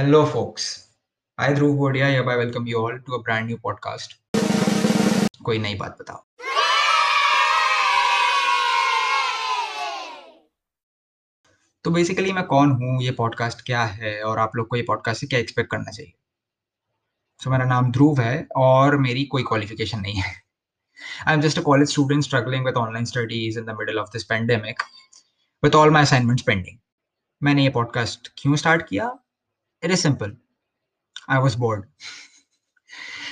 Hello, folks. I Dhruv Bodia hereby welcome you all to a brand new podcast. कोई नई बात बताओ। तो बेसिकली मैं कौन हूँ? ये पॉडकास्ट क्या है? और आप लोग को ये पॉडकास्ट से क्या एक्सपेक्ट करना चाहिए? सो so, मेरा नाम ध्रुव है और मेरी कोई क्वालिफिकेशन नहीं है। I am just a college student struggling with online studies in the middle of this pandemic with all my assignments pending मैंने ये पॉडकास्ट क्यों स्टार्ट किया? It is simple I was bored.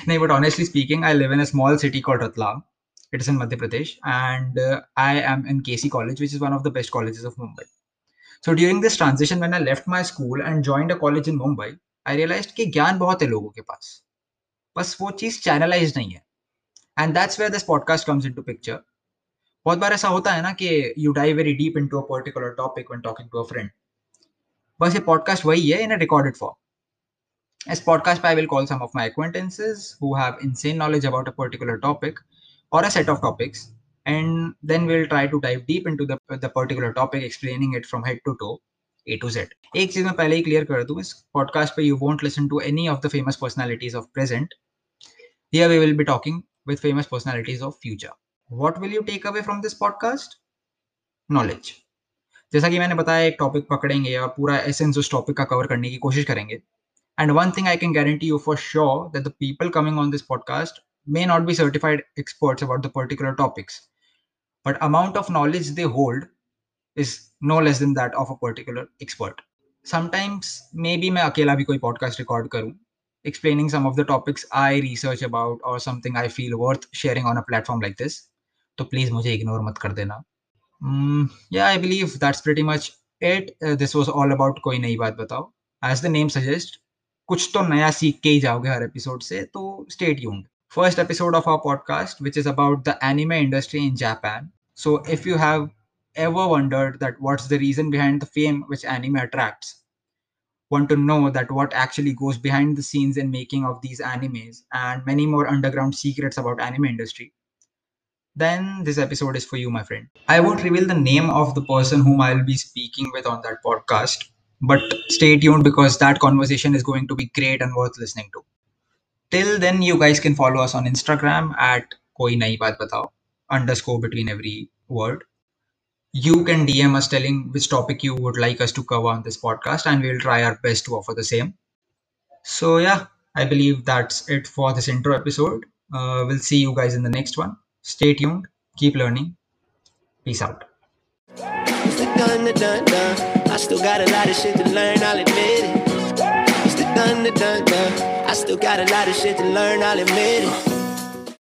no, but honestly speaking, I live in a small city called Ratlam. It is in Madhya Pradesh, and uh, I am in KC College, which is one of the best colleges of Mumbai. So during this transition, when I left my school and joined a college in Mumbai, I realized कि ज्ञान बहुत है लोगों के पास बस वो चीज channelize नहीं है and that's where this podcast comes into picture बहुत बार ऐसा होता है ना कि you die very deep into a particular topic when talking to a friend बस ये पॉडकास्ट वही है in a recorded form As podcast, I will call some of my acquaintances who have insane knowledge about a particular topic or a set of topics, and then we'll try to dive deep into the, the particular topic, explaining it from head to toe, A to Z. एक चीज मैं पहले ही clear कर दूं इस podcast पे you won't listen to any of the famous personalities of present here we will be talking with famous personalities of future what will you take away from this podcast knowledge जैसा कि मैंने बताया, एक topic पकड़ेंगे और पूरा essence उस topic का कवर करने की कोशिश करेंगे। And one thing I can guarantee you for sure that the people coming on this podcast may not be certified experts about the particular topics but amount of knowledge they hold is no less than that of a particular expert sometimes may be मैं अकेला भी कोई podcast record करूँ explaining some of the topics I research about और something I feel worth sharing on a platform like this तो please मुझे ignore मत कर देना। Mm, yeah, I believe that's pretty much it. Uh, this was all about कोई नई बात बताओ. As the name suggests, कुछ तो नया सीख के ही जाओगे हर एपिसोड से तो stay tuned first episode of our podcast which is about the anime industry in Japan so if you have ever wondered that what's the reason behind the fame which anime attracts want to know that what actually goes behind the scenes in making of these animes and many more underground secrets about anime industry then this episode is for you my friend i won't reveal the name of the person whom i'll be speaking with on that podcast but stay tuned because that conversation is going to be great and worth listening to. Till then, you guys can follow us on Instagram at koi nayi baat batao underscore between every word. You can DM us telling which topic you would like us to cover on this podcast, and we'll try our best to offer the same. So, yeah, I believe that's it for this intro episode. Uh, we'll see you guys in the next one. Stay tuned, keep learning. Peace out. I still got a lot of shit to learn, I'll admit it.